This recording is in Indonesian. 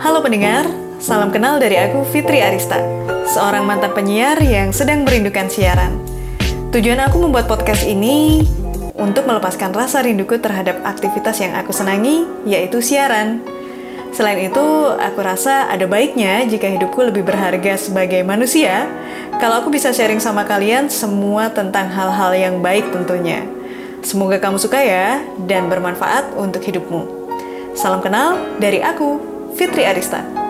Halo pendengar, salam kenal dari aku Fitri Arista, seorang mantan penyiar yang sedang merindukan siaran. Tujuan aku membuat podcast ini untuk melepaskan rasa rinduku terhadap aktivitas yang aku senangi, yaitu siaran. Selain itu, aku rasa ada baiknya jika hidupku lebih berharga sebagai manusia, kalau aku bisa sharing sama kalian semua tentang hal-hal yang baik tentunya. Semoga kamu suka ya, dan bermanfaat untuk hidupmu. Salam kenal dari aku, Fitri Arista.